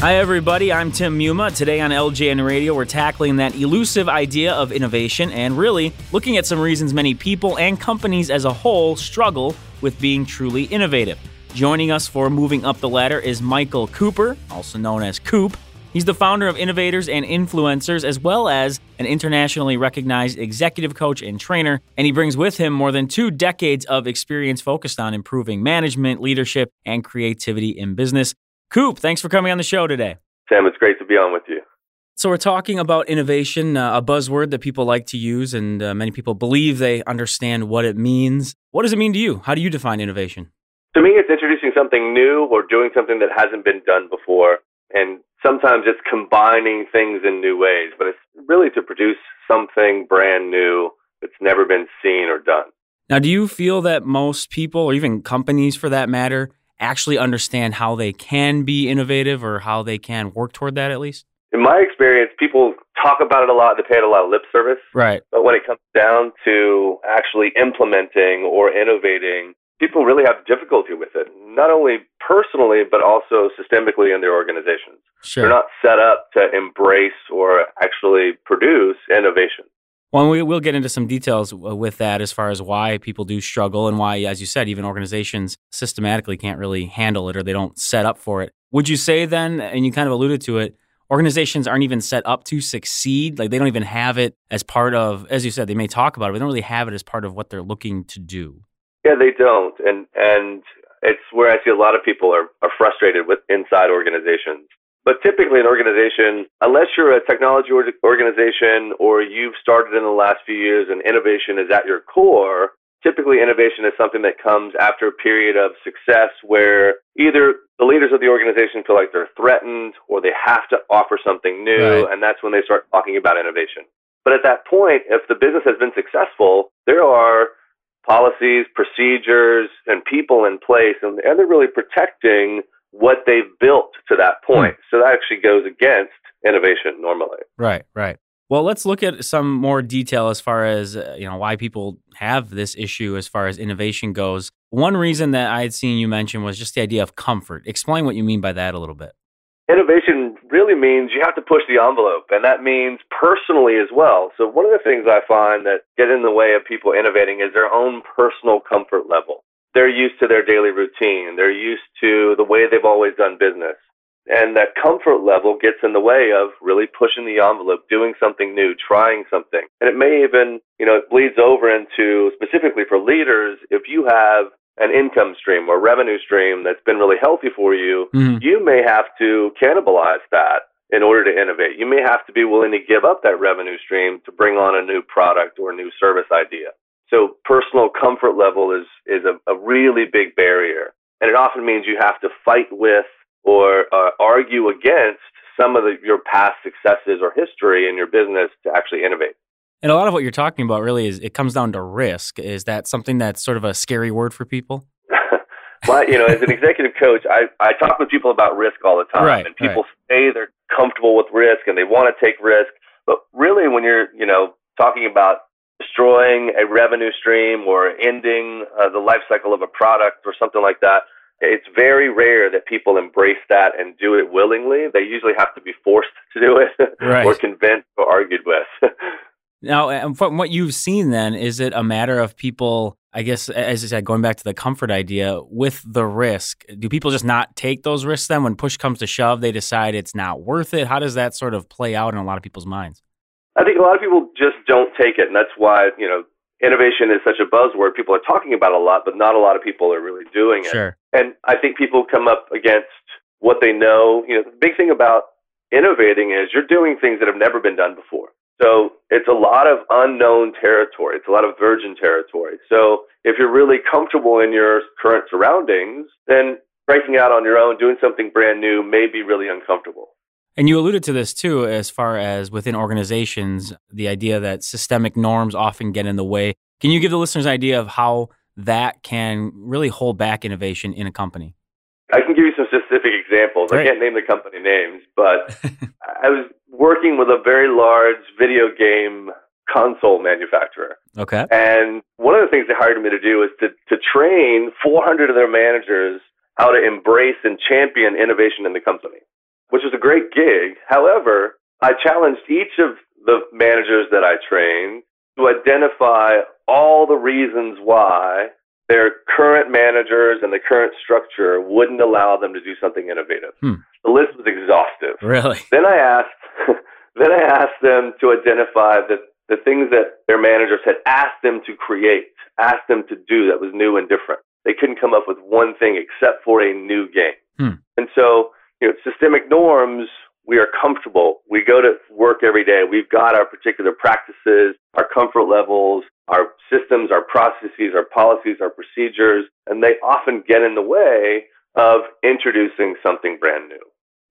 Hi, everybody. I'm Tim Muma. Today on LJN Radio, we're tackling that elusive idea of innovation and really looking at some reasons many people and companies as a whole struggle with being truly innovative. Joining us for Moving Up the Ladder is Michael Cooper, also known as Coop. He's the founder of Innovators and Influencers, as well as an internationally recognized executive coach and trainer. And he brings with him more than two decades of experience focused on improving management, leadership, and creativity in business. Coop, thanks for coming on the show today. Sam, it's great to be on with you. So, we're talking about innovation, uh, a buzzword that people like to use, and uh, many people believe they understand what it means. What does it mean to you? How do you define innovation? To me, it's introducing something new or doing something that hasn't been done before. And sometimes it's combining things in new ways, but it's really to produce something brand new that's never been seen or done. Now, do you feel that most people, or even companies for that matter, actually understand how they can be innovative or how they can work toward that at least? In my experience, people talk about it a lot, they pay it a lot of lip service. Right. But when it comes down to actually implementing or innovating, people really have difficulty with it, not only personally, but also systemically in their organizations. Sure. They're not set up to embrace or actually produce innovation. Well, we, we'll get into some details uh, with that as far as why people do struggle and why, as you said, even organizations systematically can't really handle it or they don't set up for it. Would you say then, and you kind of alluded to it, organizations aren't even set up to succeed? Like they don't even have it as part of, as you said, they may talk about it, but they don't really have it as part of what they're looking to do. Yeah, they don't, and and it's where I see a lot of people are, are frustrated with inside organizations. But typically, an organization, unless you're a technology organization or you've started in the last few years and innovation is at your core, typically innovation is something that comes after a period of success where either the leaders of the organization feel like they're threatened or they have to offer something new, right. and that's when they start talking about innovation. But at that point, if the business has been successful, there are policies, procedures, and people in place, and, and they're really protecting what they've built to that point. Hmm. So that actually goes against innovation normally. Right, right. Well, let's look at some more detail as far as uh, you know why people have this issue as far as innovation goes. One reason that I had seen you mention was just the idea of comfort. Explain what you mean by that a little bit. Innovation really means you have to push the envelope, and that means personally as well. So, one of the things I find that get in the way of people innovating is their own personal comfort level. They're used to their daily routine, they're used to the way they've always done business. And that comfort level gets in the way of really pushing the envelope, doing something new, trying something. And it may even, you know, it bleeds over into specifically for leaders, if you have an income stream or revenue stream that's been really healthy for you, mm-hmm. you may have to cannibalize that in order to innovate. You may have to be willing to give up that revenue stream to bring on a new product or a new service idea. So personal comfort level is is a, a really big barrier, and it often means you have to fight with or uh, argue against some of the, your past successes or history in your business to actually innovate. And a lot of what you're talking about really is it comes down to risk. Is that something that's sort of a scary word for people? but you know, as an executive coach, I, I talk with people about risk all the time, right, and people right. say they're comfortable with risk and they want to take risk. But really, when you're you know talking about destroying a revenue stream or ending uh, the life cycle of a product or something like that, it's very rare that people embrace that and do it willingly. They usually have to be forced to do it right. or convinced or argued with. Now, from what you've seen, then, is it a matter of people, I guess, as I said, going back to the comfort idea, with the risk, do people just not take those risks then? When push comes to shove, they decide it's not worth it? How does that sort of play out in a lot of people's minds? I think a lot of people just don't take it. And that's why, you know, innovation is such a buzzword. People are talking about it a lot, but not a lot of people are really doing it. Sure. And I think people come up against what they know. You know, the big thing about innovating is you're doing things that have never been done before. So it's a lot of unknown territory. It's a lot of virgin territory. So if you're really comfortable in your current surroundings, then breaking out on your own, doing something brand new may be really uncomfortable. And you alluded to this too, as far as within organizations, the idea that systemic norms often get in the way. Can you give the listeners an idea of how that can really hold back innovation in a company? I can give you some specific examples. I can't name the company names, but I was working with a very large video game console manufacturer. Okay. And one of the things they hired me to do was to, to train 400 of their managers how to embrace and champion innovation in the company. Which was a great gig. However, I challenged each of the managers that I trained to identify all the reasons why their current managers and the current structure wouldn't allow them to do something innovative. Hmm. The list was exhaustive. Really? Then I asked then I asked them to identify the, the things that their managers had asked them to create, asked them to do that was new and different. They couldn't come up with one thing except for a new game. Hmm. And so, you know, systemic norms we are comfortable. We go to work every day. We've got our particular practices, our comfort levels, our systems, our processes, our policies, our procedures, and they often get in the way of introducing something brand new.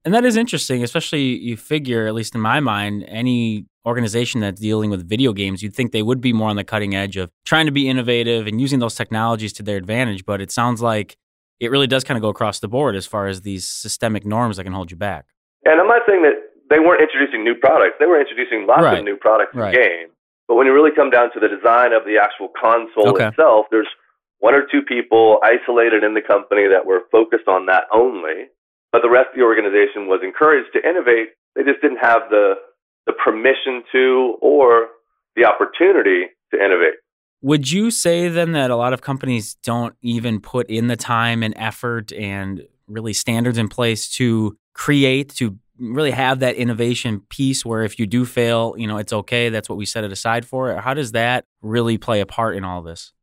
And that is interesting, especially you figure, at least in my mind, any organization that's dealing with video games, you'd think they would be more on the cutting edge of trying to be innovative and using those technologies to their advantage. But it sounds like it really does kind of go across the board as far as these systemic norms that can hold you back. And I'm not saying that they weren't introducing new products. They were introducing lots Right. of new products Right. in game. But when you really come down to the design of the actual console Okay. itself, there's one or two people isolated in the company that were focused on that only. But the rest of the organization was encouraged to innovate. They just didn't have the the permission to or the opportunity to innovate. Would you say then that a lot of companies don't even put in the time and effort and really standards in place to create, to really have that innovation piece where if you do fail, you know, it's okay. That's what we set it aside for. How does that really play a part in all this?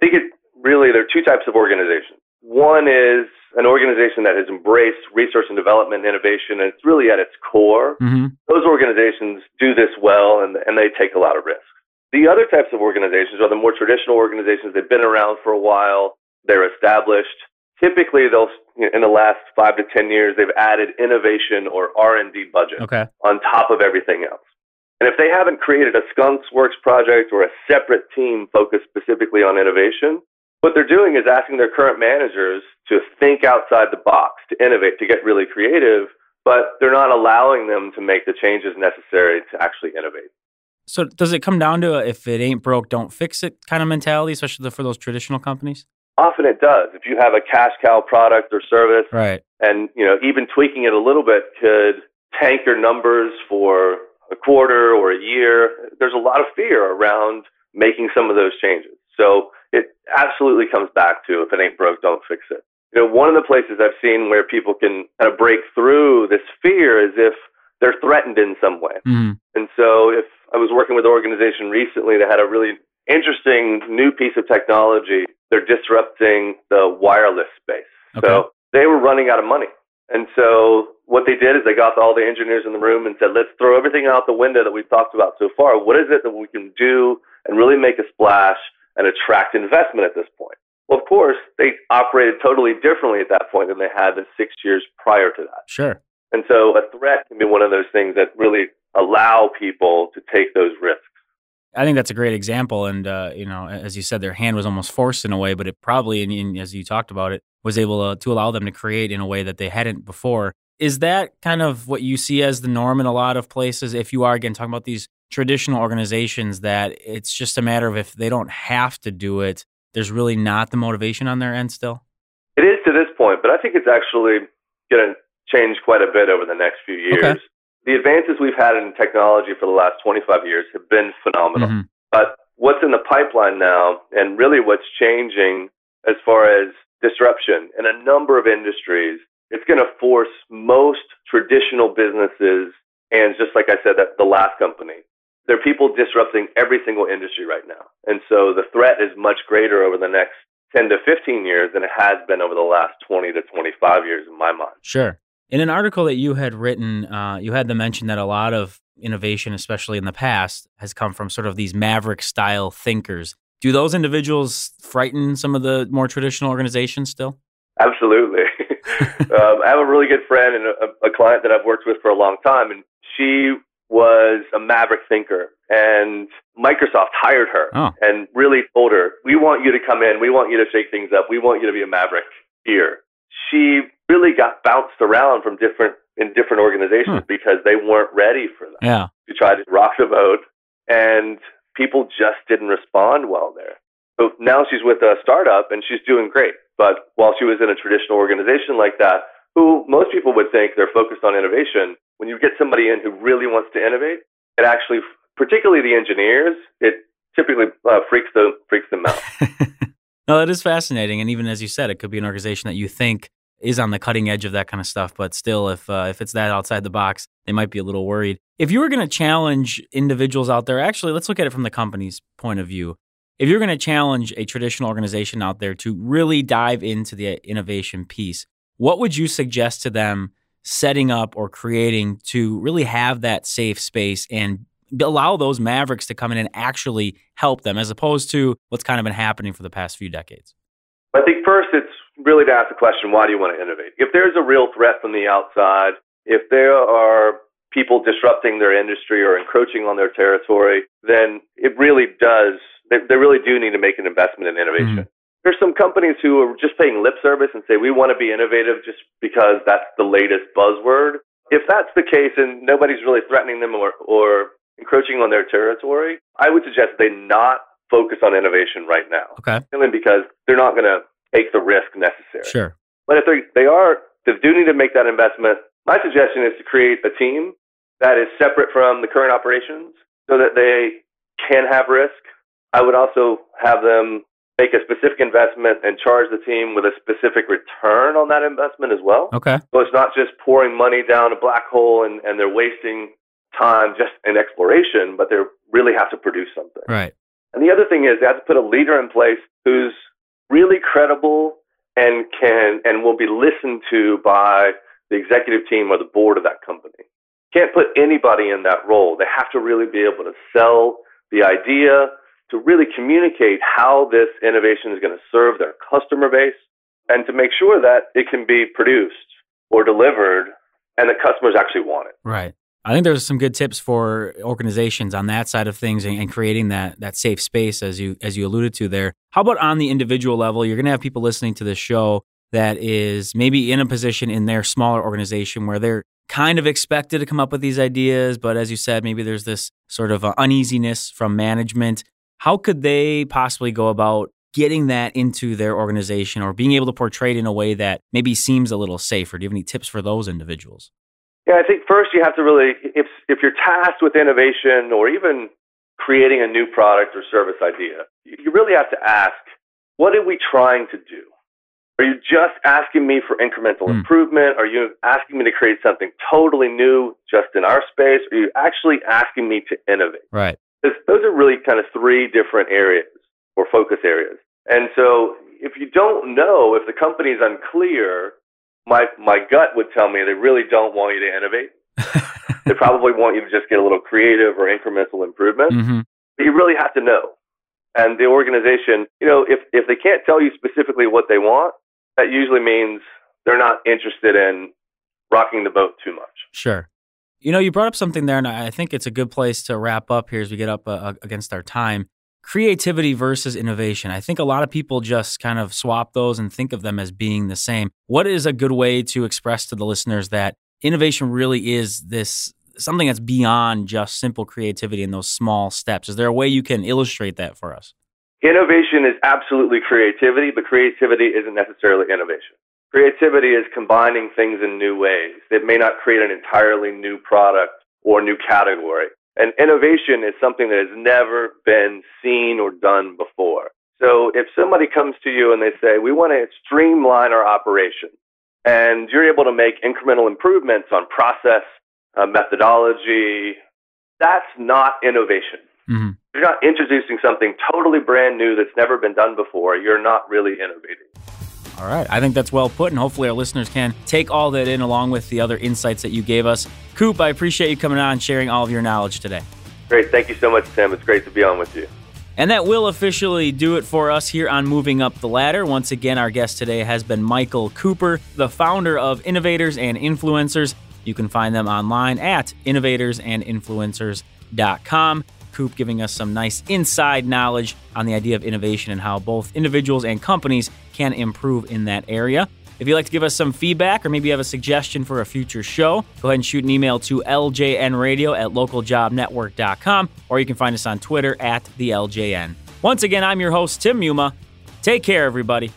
I think it really there are two types of organizations. One is an organization that has embraced research and development and innovation, and it's really at its core. Mm-hmm. Those organizations do this well, and, and they take a lot of risks. The other types of organizations are the more traditional organizations. They've been around for a while. They're established. Typically, they'll in the last five to ten years, they've added innovation or R and D budget Okay. on top of everything else. And if they haven't created a Skunks Works project or a separate team focused specifically on innovation, what they're doing is asking their current managers to think outside the box, to innovate, to get really creative, but they're not allowing them to make the changes necessary to actually innovate. So does it come down to a, if it ain't broke, don't fix it kind of mentality, especially for those traditional companies? Often it does. If you have a cash cow product or service, Right. and you know even tweaking it a little bit could tank your numbers for a quarter or a year there's a lot of fear around making some of those changes so it absolutely comes back to if it ain't broke don't fix it you know one of the places i've seen where people can kind of break through this fear is if they're threatened in some way Mm-hmm. and so if I was working with an organization recently that had a really interesting new piece of technology, they're disrupting the wireless space. Okay. So they were running out of money. And so what they did is they got all the engineers in the room and said, let's throw everything out the window that we've talked about so far. What is it that we can do and really make a splash and attract investment at this point? Well, of course, they operated totally differently at that point than they had the six years prior to that. Sure. And so a threat can be one of those things that really allow people to take those risks. I think that's a great example. And, uh, you know, as you said, their hand was almost forced in a way, but it probably, and, and as you talked about it, was able to, to allow them to create in a way that they hadn't before. Is that kind of what you see as the norm in a lot of places? If you are, again, talking about these traditional organizations, that it's just a matter of if they don't have to do it, there's really not the motivation on their end still? It is to this point, but I think it's actually going to change quite a bit over the next few years. Okay. The advances we've had in technology for the last 25 years have been phenomenal. Mhm. But what's in the pipeline now, and really what's changing as far as disruption in a number of industries, it's going to force most traditional businesses, and just like I said, that the last company, there are people disrupting every single industry right now. And so the threat is much greater over the next 10 to 15 years than it has been over the last 20 to 25 years in my mind. Sure. In an article that you had written, uh, you had the mention that a lot of innovation, especially in the past, has come from sort of these maverick style thinkers. Do those individuals frighten some of the more traditional organizations still? Absolutely. um, I have a really good friend and a, a client that I've worked with for a long time, and she was a maverick thinker. And Microsoft hired her Oh. and really told her, "We want you to come in. We want you to shake things up. We want you to be a maverick here." She really got bounced around from different in different organizations Hmm. because they weren't ready for that. Yeah. She tried to rock the boat, and people just didn't respond well there. So now she's with a startup and she's doing great. But while she was in a traditional organization like that, who most people would think they're focused on innovation. When you get somebody in who really wants to innovate, it actually, particularly the engineers, it typically uh, freaks them freaks them out. no, that is fascinating, and even as you said, it could be an organization that you think is on the cutting edge of that kind of stuff, but still, if uh, if it's that outside the box, they might be a little worried. If you were going to challenge individuals out there, actually, let's look at it from the company's point of view. If you're going to challenge a traditional organization out there to really dive into the innovation piece, what would you suggest to them setting up or creating to really have that safe space and allow those mavericks to come in and actually help them as opposed to what's kind of been happening for the past few decades? I think first it's really to ask the question, why do you want to innovate? If there's a real threat from the outside, if there are people disrupting their industry or encroaching on their territory, then it really does, they, they really do need to make an investment in innovation. Mm-hmm. There's some companies who are just paying lip service and say, we want to be innovative just because that's the latest buzzword. If that's the case and nobody's really threatening them or, or encroaching on their territory, I would suggest they not focus on innovation right now. Okay. Because they're not going to take the risk necessary. Sure. But if they, they are, they do need to make that investment, my suggestion is to create a team that is separate from the current operations so that they can have risk. I would also have them make a specific investment and charge the team with a specific return on that investment as well. Okay. So it's not just pouring money down a black hole and, and they're wasting time just in exploration, but they really have to produce something. Right. And the other thing is they have to put a leader in place who's really credible and can and will be listened to by the executive team or the board of that company. Can't put anybody in that role. They have to really be able to sell the idea, to really communicate how this innovation is going to serve their customer base and to make sure that it can be produced or delivered and that customers actually want it. Right. I think there's some good tips for organizations on that side of things and, and, creating that that safe space as you as you alluded to there. How about on the individual level? You're going to have people listening to this show that is maybe in a position in their smaller organization where they're kind of expected to come up with these ideas, but as you said, maybe there's this sort of uneasiness from management. How could they possibly go about getting that into their organization or being able to portray it in a way that maybe seems a little safer? Do you have any tips for those individuals? Yeah, I think first you have to really, if, if you're tasked with innovation or even creating a new product or service idea, you really have to ask, what are we trying to do? Are you just asking me for incremental mm. improvement? Are you asking me to create something totally new just in our space? Are you actually asking me to innovate? Right those are really kind of three different areas or focus areas. And so if you don't know, if the company is unclear, my, my gut would tell me they really don't want you to innovate. they probably want you to just get a little creative or incremental improvement. Mm-hmm. But you really have to know. And the organization, you know, if, if they can't tell you specifically what they want, that usually means they're not interested in rocking the boat too much. Sure. You know, you brought up something there, and I think it's a good place to wrap up here as we get up uh, against our time. Creativity versus innovation. I think a lot of people just kind of swap those and think of them as being the same. What is a good way to express to the listeners that innovation really is this something that's beyond just simple creativity in those small steps? Is there a way you can illustrate that for us? Innovation is absolutely creativity, but creativity isn't necessarily innovation. Creativity is combining things in new ways that may not create an entirely new product or new category. And innovation is something that has never been seen or done before. So if somebody comes to you and they say, we want to streamline our operation, and you're able to make incremental improvements on process, uh, methodology, that's not innovation. Mm-hmm. You're not introducing something totally brand new that's never been done before. You're not really innovating. All right. I think that's well put, and hopefully our listeners can take all that in along with the other insights that you gave us. Coop, I appreciate you coming on and sharing all of your knowledge today. Great. Thank you so much, Tim. It's great to be on with you. And that will officially do it for us here on Moving Up the Ladder. Once again, our guest today has been Michael Cooper, the founder of Innovators and Influencers. You can find them online at innovatorsandinfluencers.com. Coop giving us some nice inside knowledge on the idea of innovation and how both individuals and companies can improve in that area. If you'd like to give us some feedback or maybe you have a suggestion for a future show, go ahead and shoot an email to ljnradio at localjobnetwork.com or you can find us on Twitter at the LJN. Once again, I'm your host, Tim Muma. Take care, everybody.